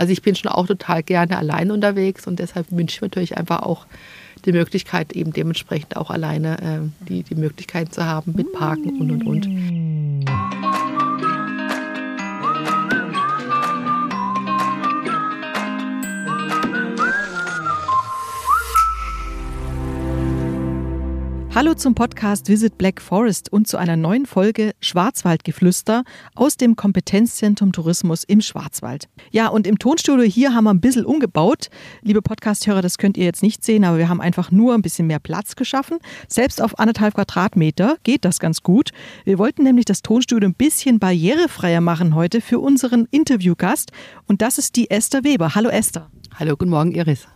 Also ich bin schon auch total gerne allein unterwegs und deshalb wünsche ich mir natürlich einfach auch die Möglichkeit, eben dementsprechend auch alleine äh, die, die Möglichkeit zu haben mit Parken und und und. Hallo zum Podcast Visit Black Forest und zu einer neuen Folge Schwarzwaldgeflüster aus dem Kompetenzzentrum Tourismus im Schwarzwald. Ja, und im Tonstudio hier haben wir ein bisschen umgebaut. Liebe Podcasthörer, das könnt ihr jetzt nicht sehen, aber wir haben einfach nur ein bisschen mehr Platz geschaffen. Selbst auf anderthalb Quadratmeter geht das ganz gut. Wir wollten nämlich das Tonstudio ein bisschen barrierefreier machen heute für unseren Interviewgast und das ist die Esther Weber. Hallo Esther. Hallo, guten Morgen Iris.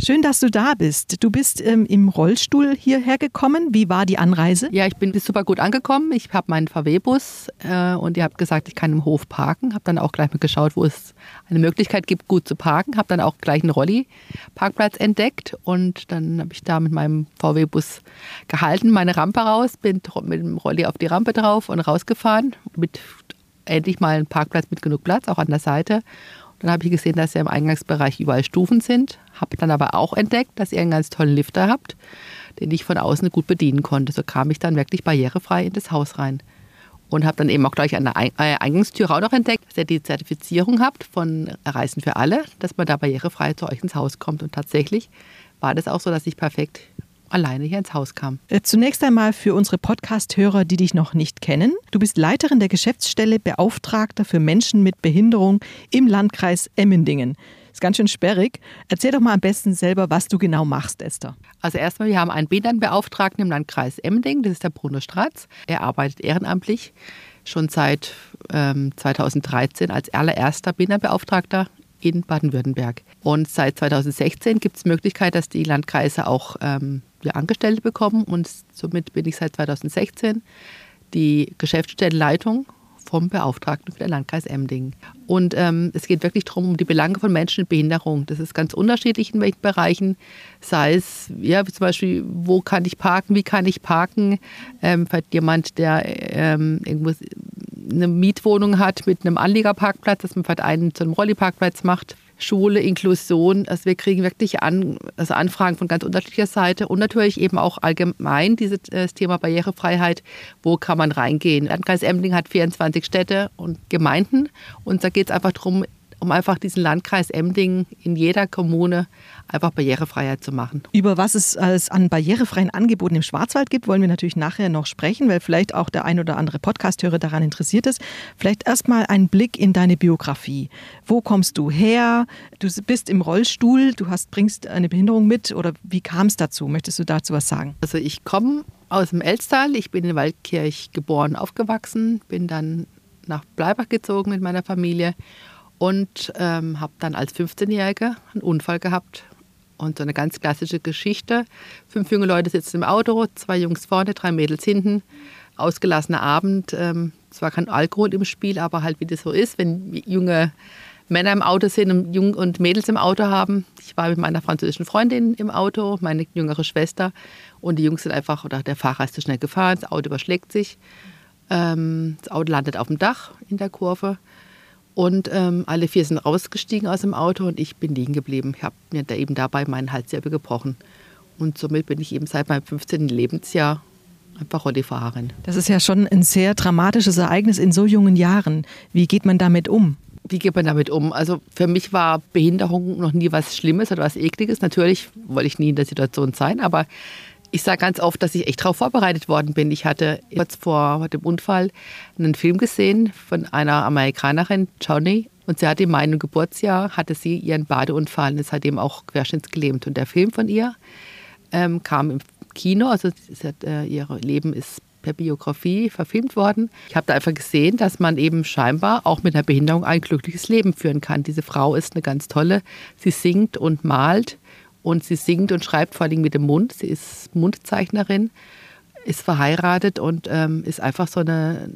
Schön, dass du da bist. Du bist ähm, im Rollstuhl hierher gekommen. Wie war die Anreise? Ja, ich bin super gut angekommen. Ich habe meinen VW-Bus äh, und ihr habt gesagt, ich kann im Hof parken. Habe dann auch gleich mal geschaut, wo es eine Möglichkeit gibt, gut zu parken. Habe dann auch gleich einen Rolli-Parkplatz entdeckt und dann habe ich da mit meinem VW-Bus gehalten, meine Rampe raus, bin mit dem Rolli auf die Rampe drauf und rausgefahren mit endlich mal einen Parkplatz mit genug Platz, auch an der Seite dann habe ich gesehen, dass ja im Eingangsbereich überall Stufen sind. Habe dann aber auch entdeckt, dass ihr einen ganz tollen Lifter habt, den ich von außen gut bedienen konnte. So kam ich dann wirklich barrierefrei in das Haus rein. Und habe dann eben auch gleich an der äh, Eingangstür auch noch entdeckt, dass ihr die Zertifizierung habt von Reisen für alle, dass man da barrierefrei zu euch ins Haus kommt. Und tatsächlich war das auch so, dass ich perfekt alleine hier ins Haus kam. Äh, zunächst einmal für unsere Podcast-Hörer, die dich noch nicht kennen. Du bist Leiterin der Geschäftsstelle Beauftragter für Menschen mit Behinderung im Landkreis Emmendingen. Ist ganz schön sperrig. Erzähl doch mal am besten selber, was du genau machst, Esther. Also erstmal, wir haben einen Behindertenbeauftragten im Landkreis Emmendingen, das ist der Bruno Stratz. Er arbeitet ehrenamtlich schon seit ähm, 2013 als allererster Behindertenbeauftragter in Baden-Württemberg. Und seit 2016 gibt es Möglichkeit, dass die Landkreise auch ähm, ja, Angestellte bekommen. Und somit bin ich seit 2016 die Geschäftsstellenleitung vom Beauftragten für den Landkreis Emding. Und ähm, es geht wirklich darum, um die Belange von Menschen mit Behinderung. Das ist ganz unterschiedlich in welchen Bereichen. Sei es, ja, zum Beispiel, wo kann ich parken, wie kann ich parken. Ähm, vielleicht jemand, der ähm, irgendwo eine Mietwohnung hat mit einem Anliegerparkplatz, dass man vielleicht einen zu einem Rolliparkplatz macht. Schule, Inklusion. Also wir kriegen wirklich an, also Anfragen von ganz unterschiedlicher Seite und natürlich eben auch allgemein dieses das Thema Barrierefreiheit. Wo kann man reingehen? Landkreis Emling hat 24 Städte und Gemeinden und da geht es einfach darum, um einfach diesen Landkreis Emding in jeder Kommune einfach Barrierefreiheit zu machen. Über was es als an barrierefreien Angeboten im Schwarzwald gibt, wollen wir natürlich nachher noch sprechen, weil vielleicht auch der ein oder andere Podcasthörer daran interessiert ist. Vielleicht erstmal ein Blick in deine Biografie. Wo kommst du her? Du bist im Rollstuhl, du hast, bringst eine Behinderung mit oder wie kam es dazu? Möchtest du dazu was sagen? Also ich komme aus dem Elstal, ich bin in Waldkirch geboren, aufgewachsen, bin dann nach Bleibach gezogen mit meiner Familie und ähm, habe dann als 15-Jährige einen Unfall gehabt. Und so eine ganz klassische Geschichte. Fünf junge Leute sitzen im Auto, zwei Jungs vorne, drei Mädels hinten. Ausgelassener Abend. Ähm, zwar kein Alkohol im Spiel, aber halt wie das so ist, wenn junge Männer im Auto sind und Jung und Mädels im Auto haben. Ich war mit meiner französischen Freundin im Auto, meine jüngere Schwester. Und die Jungs sind einfach, oder der Fahrer ist zu schnell gefahren, das Auto überschlägt sich. Ähm, das Auto landet auf dem Dach in der Kurve. Und ähm, alle vier sind rausgestiegen aus dem Auto und ich bin liegen geblieben. Ich habe mir da eben dabei meinen Halswirbel gebrochen. Und somit bin ich eben seit meinem 15. Lebensjahr einfach Rollifahrerin. Das ist ja schon ein sehr dramatisches Ereignis in so jungen Jahren. Wie geht man damit um? Wie geht man damit um? Also für mich war Behinderung noch nie was Schlimmes oder was Ekliges. Natürlich wollte ich nie in der Situation sein, aber ich sage ganz oft, dass ich echt darauf vorbereitet worden bin. Ich hatte kurz vor dem Unfall einen Film gesehen von einer Amerikanerin, Johnny, und sie hatte in meinem Geburtsjahr, hatte sie ihren Badeunfall und ist seitdem auch querschnittsgelähmt. Und der Film von ihr ähm, kam im Kino, also hat, äh, ihr Leben ist per Biografie verfilmt worden. Ich habe da einfach gesehen, dass man eben scheinbar auch mit einer Behinderung ein glückliches Leben führen kann. Diese Frau ist eine ganz tolle. Sie singt und malt und sie singt und schreibt vor allem mit dem Mund. Sie ist Mundzeichnerin, ist verheiratet und ähm, ist einfach so eine,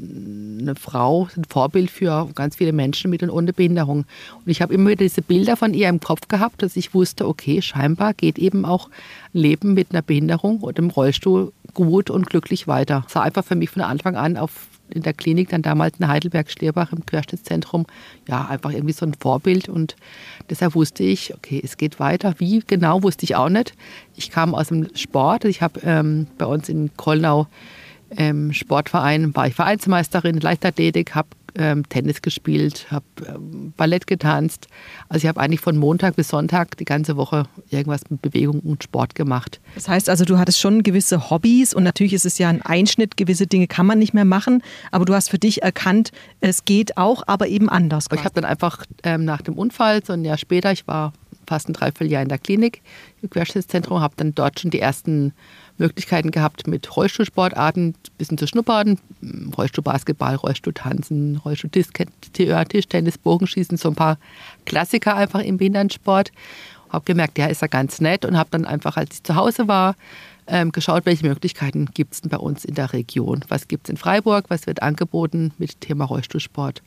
eine Frau, ein Vorbild für ganz viele Menschen mit und ohne Behinderung. Und ich habe immer wieder diese Bilder von ihr im Kopf gehabt, dass ich wusste, okay, scheinbar geht eben auch Leben mit einer Behinderung oder im Rollstuhl gut und glücklich weiter. Es war einfach für mich von Anfang an auf in der Klinik, dann damals in Heidelberg-Schlierbach im Querschnittszentrum, ja, einfach irgendwie so ein Vorbild. Und deshalb wusste ich, okay, es geht weiter. Wie genau, wusste ich auch nicht. Ich kam aus dem Sport. Ich habe ähm, bei uns in Kollnau ähm, Sportverein, war ich Vereinsmeisterin, Leichtathletik, habe ähm, Tennis gespielt, habe ähm, Ballett getanzt. Also ich habe eigentlich von Montag bis Sonntag die ganze Woche irgendwas mit Bewegung und Sport gemacht. Das heißt also, du hattest schon gewisse Hobbys und natürlich ist es ja ein Einschnitt, gewisse Dinge kann man nicht mehr machen, aber du hast für dich erkannt, es geht auch, aber eben anders. Quasi. Ich habe dann einfach ähm, nach dem Unfall, so ein Jahr später, ich war fast ein Dreivierteljahr in der Klinik im Querschnittszentrum, habe dann dort schon die ersten Möglichkeiten gehabt, mit Rollstuhlsportarten ein bisschen zu schnuppern. Rollstuhlbasketball, Rollstuhltanzen, Rollstuhl-Tischtennis, Bogenschießen, so ein paar Klassiker einfach im Behindertensport. Habe gemerkt, ja, ist ja ganz nett und habe dann einfach, als ich zu Hause war, ähm, geschaut, welche Möglichkeiten gibt es denn bei uns in der Region. Was gibt es in Freiburg, was wird angeboten mit Thema Rollstuhlsport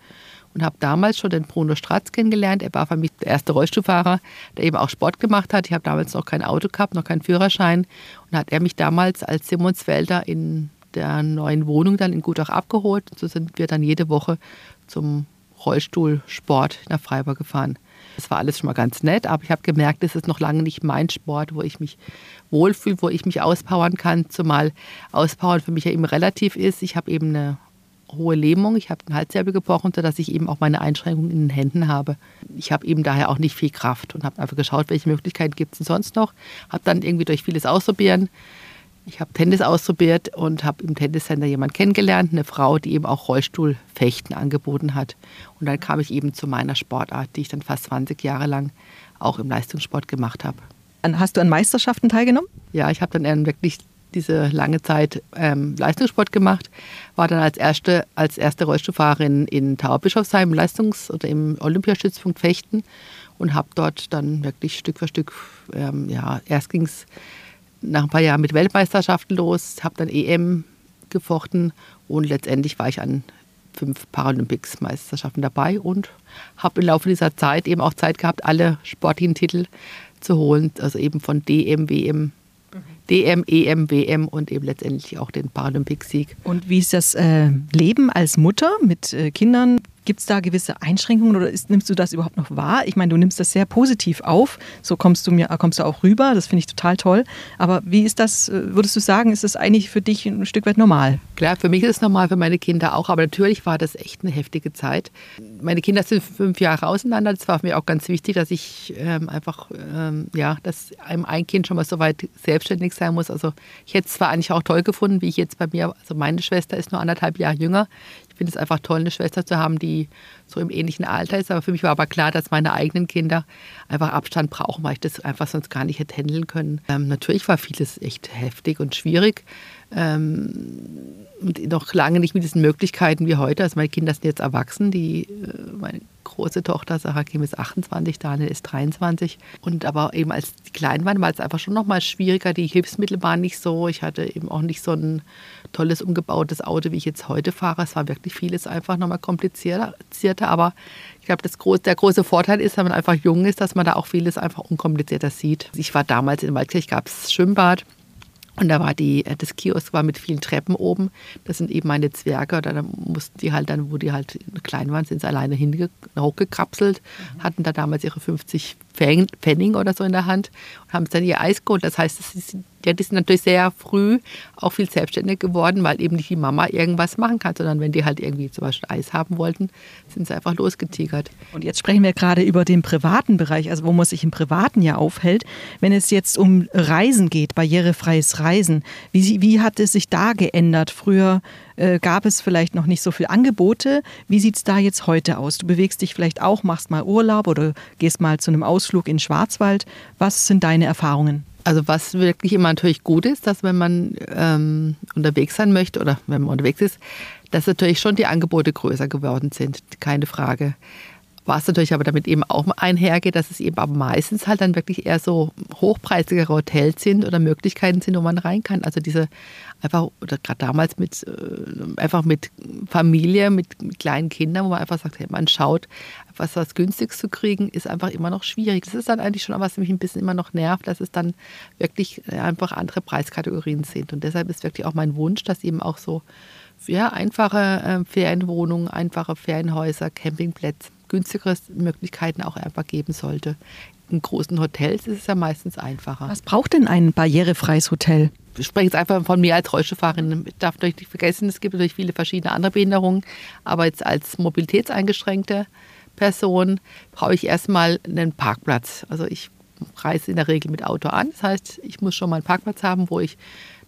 und habe damals schon den Bruno Stratz kennengelernt. Er war für mich der erste Rollstuhlfahrer, der eben auch Sport gemacht hat. Ich habe damals noch kein Auto gehabt, noch keinen Führerschein. Und hat er mich damals als Simonsfelder in der neuen Wohnung dann in Gutach abgeholt. Und so sind wir dann jede Woche zum Rollstuhlsport nach Freiburg gefahren. Das war alles schon mal ganz nett, aber ich habe gemerkt, das ist noch lange nicht mein Sport, wo ich mich wohlfühle, wo ich mich auspowern kann, zumal Auspowern für mich ja eben relativ ist. Ich habe eben eine hohe Lähmung. Ich habe den Halswirbel gebrochen, sodass ich eben auch meine Einschränkungen in den Händen habe. Ich habe eben daher auch nicht viel Kraft und habe einfach geschaut, welche Möglichkeiten gibt es denn sonst noch. Habe dann irgendwie durch vieles ausprobieren. Ich habe Tennis ausprobiert und habe im Tenniscenter jemanden kennengelernt, eine Frau, die eben auch Rollstuhlfechten angeboten hat. Und dann kam ich eben zu meiner Sportart, die ich dann fast 20 Jahre lang auch im Leistungssport gemacht habe. Hast du an Meisterschaften teilgenommen? Ja, ich habe dann wirklich diese lange Zeit ähm, Leistungssport gemacht, war dann als erste, als erste Rollstuhlfahrerin in Tauerbischofsheim Leistungs- oder im Olympiastützpunkt Fechten und habe dort dann wirklich Stück für Stück, ähm, ja, erst ging es nach ein paar Jahren mit Weltmeisterschaften los, habe dann EM gefochten und letztendlich war ich an fünf Paralympics-Meisterschaften dabei und habe im Laufe dieser Zeit eben auch Zeit gehabt, alle sportlichen Titel zu holen, also eben von DM, WM, DM, EM, WM und eben letztendlich auch den Paralympic-Sieg. Und wie ist das äh, Leben als Mutter mit äh, Kindern? Gibt es da gewisse Einschränkungen oder ist, nimmst du das überhaupt noch wahr? Ich meine, du nimmst das sehr positiv auf. So kommst du mir kommst du auch rüber. Das finde ich total toll. Aber wie ist das? Äh, würdest du sagen, ist das eigentlich für dich ein Stück weit normal? Klar, für mich ist es normal, für meine Kinder auch. Aber natürlich war das echt eine heftige Zeit. Meine Kinder sind fünf Jahre auseinander. Das war für mich auch ganz wichtig, dass ich ähm, einfach, ähm, ja, dass einem ein Kind schon mal so weit selbstständig sein muss. Also ich hätte es zwar eigentlich auch toll gefunden, wie ich jetzt bei mir, also meine Schwester ist nur anderthalb Jahre jünger. Ich finde es einfach toll, eine Schwester zu haben, die so im ähnlichen Alter ist. Aber für mich war aber klar, dass meine eigenen Kinder einfach Abstand brauchen, weil ich das einfach sonst gar nicht hätte handeln können. Ähm, natürlich war vieles echt heftig und schwierig. Ähm, und noch lange nicht mit diesen Möglichkeiten wie heute. Also meine Kinder sind jetzt erwachsen. Die, äh, meine große Tochter Sarah Kim ist 28, Daniel ist 23. Und aber eben als die klein waren, war es einfach schon noch mal schwieriger. Die Hilfsmittel waren nicht so. Ich hatte eben auch nicht so ein tolles umgebautes Auto, wie ich jetzt heute fahre. Es war wirklich vieles einfach noch mal komplizierter. Aber ich glaube, der große Vorteil ist, wenn man einfach jung ist, dass man da auch vieles einfach unkomplizierter sieht. Ich war damals in Waldkirch, gab es Schwimmbad. Und da war die, äh, das Kiosk war mit vielen Treppen oben. Das sind eben meine Zwerge. Da mussten die halt dann, wo die halt klein waren, sind sie alleine hochgekrapselt, mhm. hatten da damals ihre 50 Pfennig oder so in der Hand und haben dann ihr Eis geholt. Das heißt, das ist ja, die sind natürlich sehr früh auch viel selbstständig geworden, weil eben nicht die Mama irgendwas machen kann, sondern wenn die halt irgendwie zum Beispiel Eis haben wollten, sind sie einfach losgetigert. Und jetzt sprechen wir gerade über den privaten Bereich, also wo man sich im Privaten ja aufhält. Wenn es jetzt um Reisen geht, barrierefreies Reisen, wie, wie hat es sich da geändert? Früher äh, gab es vielleicht noch nicht so viele Angebote. Wie sieht es da jetzt heute aus? Du bewegst dich vielleicht auch, machst mal Urlaub oder gehst mal zu einem Ausflug in Schwarzwald. Was sind deine Erfahrungen? Also was wirklich immer natürlich gut ist, dass wenn man ähm, unterwegs sein möchte oder wenn man unterwegs ist, dass natürlich schon die Angebote größer geworden sind, keine Frage. Was natürlich aber damit eben auch einhergeht, dass es eben aber meistens halt dann wirklich eher so hochpreisigere Hotels sind oder Möglichkeiten sind, wo man rein kann. Also diese einfach, oder gerade damals mit äh, einfach mit Familie, mit, mit, kleinen Kindern, wo man einfach sagt, hey, man schaut, was was Günstiges zu kriegen, ist einfach immer noch schwierig. Das ist dann eigentlich schon was mich ein bisschen immer noch nervt, dass es dann wirklich einfach andere Preiskategorien sind. Und deshalb ist wirklich auch mein Wunsch, dass eben auch so ja, einfache äh, Ferienwohnungen, einfache Ferienhäuser, Campingplätze, günstigere Möglichkeiten auch einfach geben sollte. In großen Hotels ist es ja meistens einfacher. Was braucht denn ein barrierefreies Hotel? Ich spreche jetzt einfach von mir als Rollstuhlfahrerin. Ich darf natürlich nicht vergessen, es gibt natürlich viele verschiedene andere Behinderungen, aber jetzt als mobilitätseingeschränkte Person brauche ich erstmal einen Parkplatz. Also ich reise in der Regel mit Auto an. Das heißt, ich muss schon mal einen Parkplatz haben, wo ich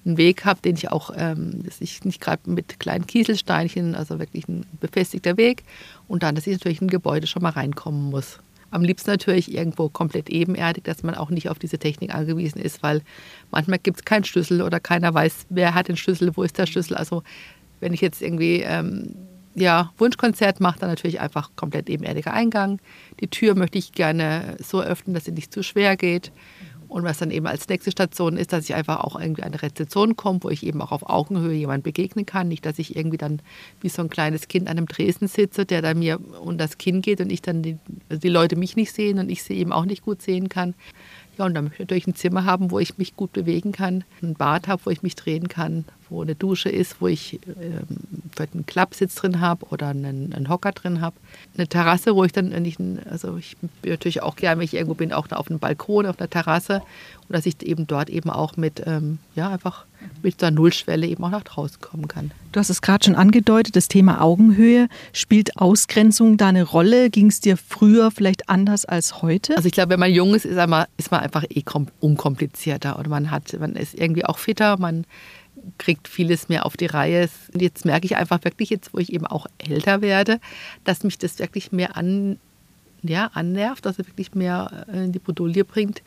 einen Weg habe, den ich auch, ähm, ich nicht gerade mit kleinen Kieselsteinchen, also wirklich ein befestigter Weg und dann, dass ich natürlich in ein Gebäude schon mal reinkommen muss. Am liebsten natürlich irgendwo komplett ebenerdig, dass man auch nicht auf diese Technik angewiesen ist, weil manchmal gibt es keinen Schlüssel oder keiner weiß, wer hat den Schlüssel, wo ist der Schlüssel. Also wenn ich jetzt irgendwie ähm, ja, Wunschkonzert mache, dann natürlich einfach komplett ebenerdiger Eingang. Die Tür möchte ich gerne so öffnen, dass sie nicht zu schwer geht. Und was dann eben als nächste Station ist, dass ich einfach auch irgendwie an eine Rezeption komme, wo ich eben auch auf Augenhöhe jemand begegnen kann. Nicht, dass ich irgendwie dann wie so ein kleines Kind an einem Tresen sitze, der dann mir unter das Kinn geht und ich dann die, also die Leute mich nicht sehen und ich sie eben auch nicht gut sehen kann. Ja, und dann möchte ich natürlich ein Zimmer haben, wo ich mich gut bewegen kann, ein Bad habe, wo ich mich drehen kann, wo eine Dusche ist, wo ich ähm, einen Klappsitz drin habe oder einen, einen, Hocker drin habe. Eine Terrasse, wo ich dann, wenn ich, also ich bin natürlich auch gerne, wenn ich irgendwo bin, auch auf einem Balkon, auf einer Terrasse und dass ich eben dort eben auch mit, ähm, ja, einfach mit der Nullschwelle eben auch nach draußen kommen kann. Du hast es gerade schon angedeutet, das Thema Augenhöhe. Spielt Ausgrenzung da eine Rolle? Ging es dir früher vielleicht anders als heute? Also ich glaube, wenn man jung ist, ist, man, ist man einfach eh unkomplizierter und man hat, man ist irgendwie auch fitter, man kriegt vieles mehr auf die Reihe. Und jetzt merke ich einfach wirklich, jetzt wo ich eben auch älter werde, dass mich das wirklich mehr an, ja, annervt, also wirklich mehr in die Bredouille bringt,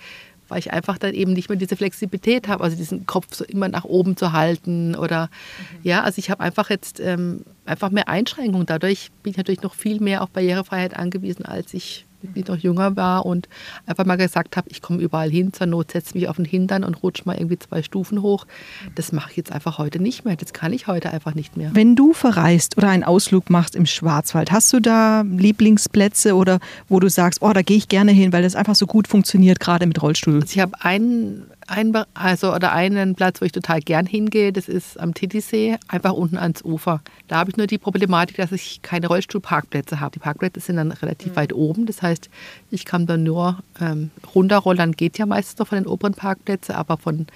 weil ich einfach dann eben nicht mehr diese Flexibilität habe, also diesen Kopf so immer nach oben zu halten oder mhm. ja, also ich habe einfach jetzt ähm, einfach mehr Einschränkungen. Dadurch bin ich natürlich noch viel mehr auf Barrierefreiheit angewiesen, als ich ich noch jünger war und einfach mal gesagt habe, ich komme überall hin, zur Not setze mich auf den Hintern und rutsche mal irgendwie zwei Stufen hoch. Das mache ich jetzt einfach heute nicht mehr. Das kann ich heute einfach nicht mehr. Wenn du verreist oder einen Ausflug machst im Schwarzwald, hast du da Lieblingsplätze oder wo du sagst, oh, da gehe ich gerne hin, weil das einfach so gut funktioniert, gerade mit Rollstuhl? Also ich habe einen ein, also, oder einen Platz, wo ich total gern hingehe, das ist am Titisee, einfach unten ans Ufer. Da habe ich nur die Problematik, dass ich keine Rollstuhlparkplätze habe. Die Parkplätze sind dann relativ mhm. weit oben. Das heißt, ich kann dann nur ähm, runterrollern, geht ja meistens noch von den oberen Parkplätzen, aber von,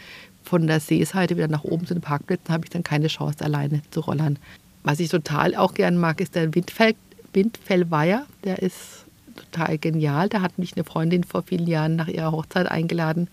von der Seeseite wieder nach oben zu den Parkplätzen habe ich dann keine Chance, alleine zu rollern. Was ich total auch gern mag, ist der Windfell, Windfellweiher. Der ist total genial. Da hat mich eine Freundin vor vielen Jahren nach ihrer Hochzeit eingeladen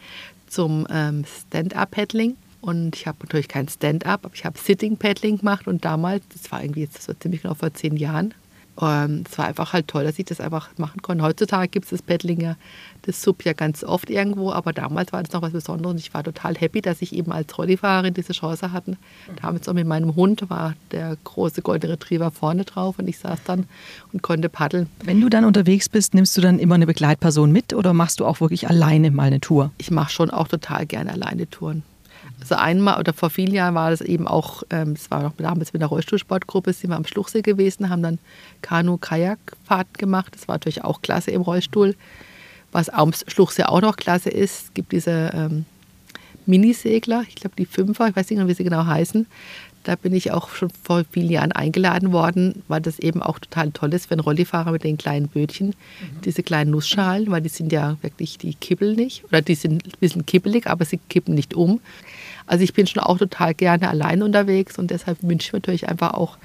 zum ähm, Stand-Up-Paddling. Und ich habe natürlich kein Stand-Up, aber ich habe Sitting-Paddling gemacht. Und damals, das war irgendwie jetzt war ziemlich genau vor zehn Jahren, ähm, es war einfach halt toll, dass ich das einfach machen konnte. Heutzutage gibt es das ja, das Sub ja ganz oft irgendwo, aber damals war das noch was Besonderes und ich war total happy, dass ich eben als Rollifahrerin diese Chance hatte. Damals auch mit meinem Hund war der große Golden Retriever vorne drauf und ich saß dann und konnte paddeln. Wenn du dann unterwegs bist, nimmst du dann immer eine Begleitperson mit oder machst du auch wirklich alleine mal eine Tour? Ich mache schon auch total gerne alleine Touren. Also einmal oder vor vielen Jahren war das eben auch, ähm, das war noch damals mit der Rollstuhlsportgruppe, sind wir am Schluchsee gewesen, haben dann Kanu-Kajakfahrt gemacht. Das war natürlich auch klasse im Rollstuhl. Was am Schluchsee auch noch klasse ist, es gibt diese ähm, Minisegler, ich glaube die Fünfer, ich weiß nicht mehr, wie sie genau heißen. Da bin ich auch schon vor vielen Jahren eingeladen worden, weil das eben auch total toll ist, wenn Rollifahrer mit den kleinen Bötchen, mhm. diese kleinen Nussschalen, weil die sind ja wirklich, die kippeln nicht. Oder die sind ein bisschen kippelig, aber sie kippen nicht um. Also ich bin schon auch total gerne allein unterwegs und deshalb wünsche ich mir natürlich einfach auch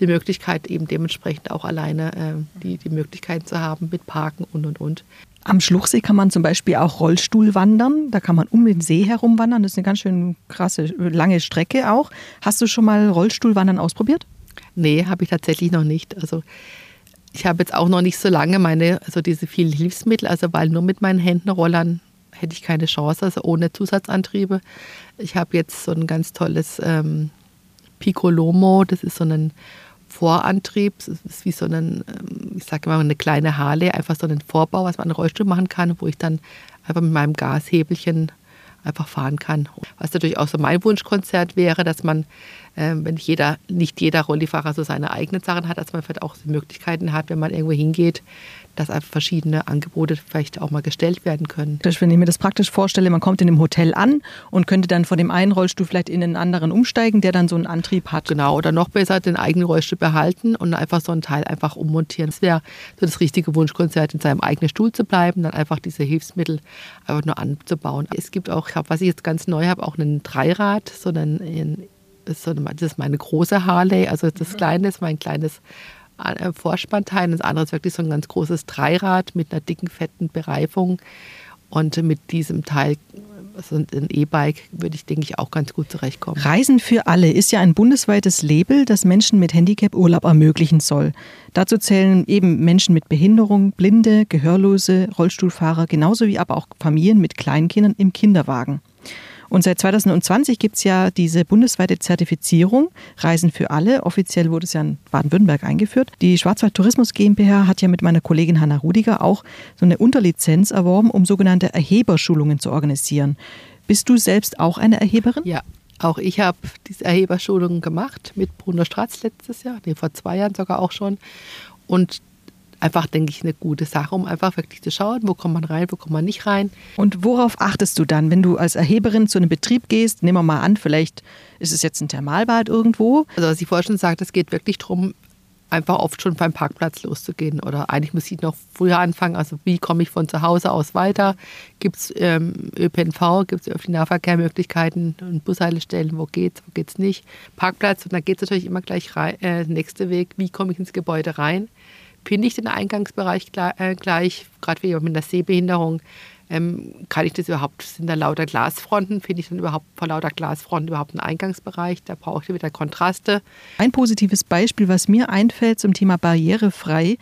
die Möglichkeit, eben dementsprechend auch alleine äh, die, die Möglichkeit zu haben mit Parken und und und. Am Schluchsee kann man zum Beispiel auch Rollstuhl wandern. Da kann man um den See herum wandern. Das ist eine ganz schön krasse, lange Strecke auch. Hast du schon mal Rollstuhlwandern ausprobiert? Nee, habe ich tatsächlich noch nicht. Also ich habe jetzt auch noch nicht so lange meine, also diese vielen Hilfsmittel, also weil nur mit meinen Händen rollern hätte ich keine Chance, also ohne Zusatzantriebe. Ich habe jetzt so ein ganz tolles ähm, Piccolomo, das ist so ein Vorantrieb, das ist wie so ein, ähm, ich sage mal, eine kleine Harley, einfach so ein Vorbau, was man an Rollstuhl machen kann, wo ich dann einfach mit meinem Gashebelchen einfach fahren kann. Was natürlich auch so mein Wunschkonzert wäre, dass man wenn jeder, nicht jeder Rollifahrer so seine eigenen Sachen hat, dass man vielleicht auch Möglichkeiten hat, wenn man irgendwo hingeht, dass verschiedene Angebote vielleicht auch mal gestellt werden können. Wenn ich mir das praktisch vorstelle, man kommt in einem Hotel an und könnte dann von dem einen Rollstuhl vielleicht in einen anderen umsteigen, der dann so einen Antrieb hat. Genau, oder noch besser den eigenen Rollstuhl behalten und einfach so ein Teil einfach ummontieren. Das wäre so das richtige Wunschkonzert, in seinem eigenen Stuhl zu bleiben, dann einfach diese Hilfsmittel einfach nur anzubauen. Es gibt auch, was ich jetzt ganz neu habe, auch einen Dreirad, so einen das ist meine große Harley, also das kleine ist mein kleines äh, Vorspannteil. Das andere ist wirklich so ein ganz großes Dreirad mit einer dicken, fetten Bereifung. Und mit diesem Teil, also ein E-Bike, würde ich, denke ich, auch ganz gut zurechtkommen. Reisen für alle ist ja ein bundesweites Label, das Menschen mit Handicap Urlaub ermöglichen soll. Dazu zählen eben Menschen mit Behinderung, Blinde, Gehörlose, Rollstuhlfahrer, genauso wie aber auch Familien mit Kleinkindern im Kinderwagen. Und seit 2020 gibt es ja diese bundesweite Zertifizierung Reisen für alle. Offiziell wurde es ja in Baden-Württemberg eingeführt. Die Schwarzwald Tourismus GmbH hat ja mit meiner Kollegin Hanna Rudiger auch so eine Unterlizenz erworben, um sogenannte Erheberschulungen zu organisieren. Bist du selbst auch eine Erheberin? Ja, auch ich habe diese Erheberschulungen gemacht mit Bruno Stratz letztes Jahr, nee, vor zwei Jahren sogar auch schon. Und einfach, denke ich, eine gute Sache, um einfach wirklich zu schauen, wo kommt man rein, wo kommt man nicht rein. Und worauf achtest du dann, wenn du als Erheberin zu einem Betrieb gehst? Nehmen wir mal an, vielleicht ist es jetzt ein Thermalbad irgendwo. Also was ich vorhin schon sagte, es geht wirklich darum, einfach oft schon beim Parkplatz loszugehen. Oder eigentlich muss ich noch früher anfangen. Also wie komme ich von zu Hause aus weiter? Gibt es ähm, ÖPNV, gibt es öffentliche Nahverkehrmöglichkeiten und Bushaltestellen, wo geht's, wo geht's nicht? Parkplatz und dann geht es natürlich immer gleich rein, äh, nächste Weg, wie komme ich ins Gebäude rein? Finde ich den Eingangsbereich äh, gleich, gerade wie mit einer Sehbehinderung. Ähm, kann ich das überhaupt, sind da lauter Glasfronten? Finde ich dann überhaupt vor lauter Glasfronten überhaupt einen Eingangsbereich? Da brauche ich wieder Kontraste. Ein positives Beispiel, was mir einfällt zum Thema barrierefrei,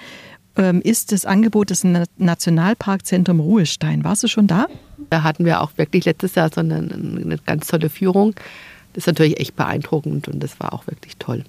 ähm, ist das Angebot des Nationalparkzentrum Ruhestein. Warst du schon da? Da hatten wir auch wirklich letztes Jahr so eine, eine ganz tolle Führung. Das ist natürlich echt beeindruckend und das war auch wirklich toll.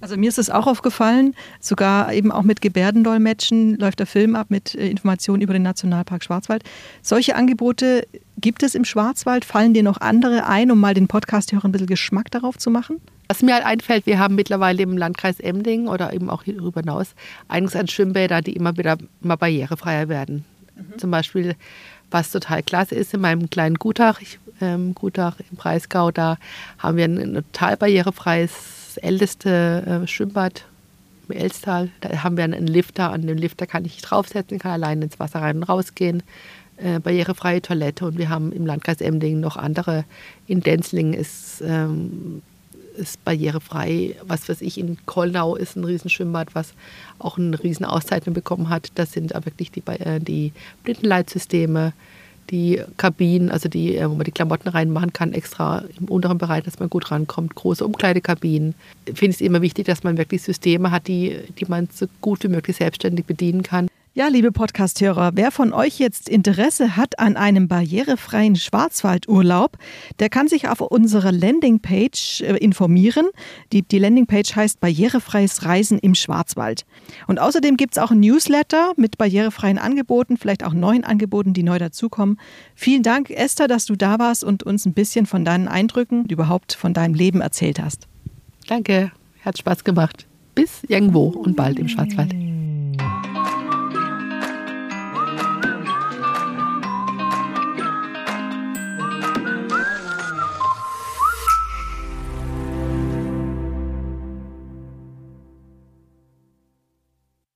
Also mir ist es auch aufgefallen, sogar eben auch mit Gebärdendolmetschen läuft der Film ab mit äh, Informationen über den Nationalpark Schwarzwald. Solche Angebote gibt es im Schwarzwald. Fallen dir noch andere ein, um mal den Podcast-Hörern ein bisschen Geschmack darauf zu machen? Was mir halt einfällt, wir haben mittlerweile im Landkreis Emding oder eben auch darüber hinaus einiges an Schwimmbäder, die immer wieder immer barrierefreier werden. Mhm. Zum Beispiel, was total klasse ist, in meinem kleinen Gutach, ich, ähm, Gutach im Breisgau, da haben wir ein, ein total barrierefreies älteste äh, Schwimmbad im Elstal. Da haben wir einen Lifter. An dem Lifter kann ich draufsetzen, kann allein ins Wasser rein und rausgehen. Äh, barrierefreie Toilette. Und wir haben im Landkreis Emding noch andere. In Denzlingen ist, ähm, ist barrierefrei. Was weiß ich, in Kollnau ist ein Riesenschwimmbad, was auch eine Riesenauszeichnung bekommen hat. Das sind wirklich die, äh, die Blindenleitsysteme die Kabinen, also die, äh, wo man die Klamotten reinmachen kann, extra im unteren Bereich, dass man gut rankommt, große Umkleidekabinen. Ich finde es immer wichtig, dass man wirklich Systeme hat, die, die man so gut wie möglich selbstständig bedienen kann. Ja, liebe Podcasthörer, wer von euch jetzt Interesse hat an einem barrierefreien Schwarzwaldurlaub, der kann sich auf unserer Landingpage äh, informieren. Die, die Landingpage heißt Barrierefreies Reisen im Schwarzwald. Und außerdem gibt es auch ein Newsletter mit barrierefreien Angeboten, vielleicht auch neuen Angeboten, die neu dazukommen. Vielen Dank, Esther, dass du da warst und uns ein bisschen von deinen Eindrücken überhaupt von deinem Leben erzählt hast. Danke, hat Spaß gemacht. Bis irgendwo und bald im Schwarzwald.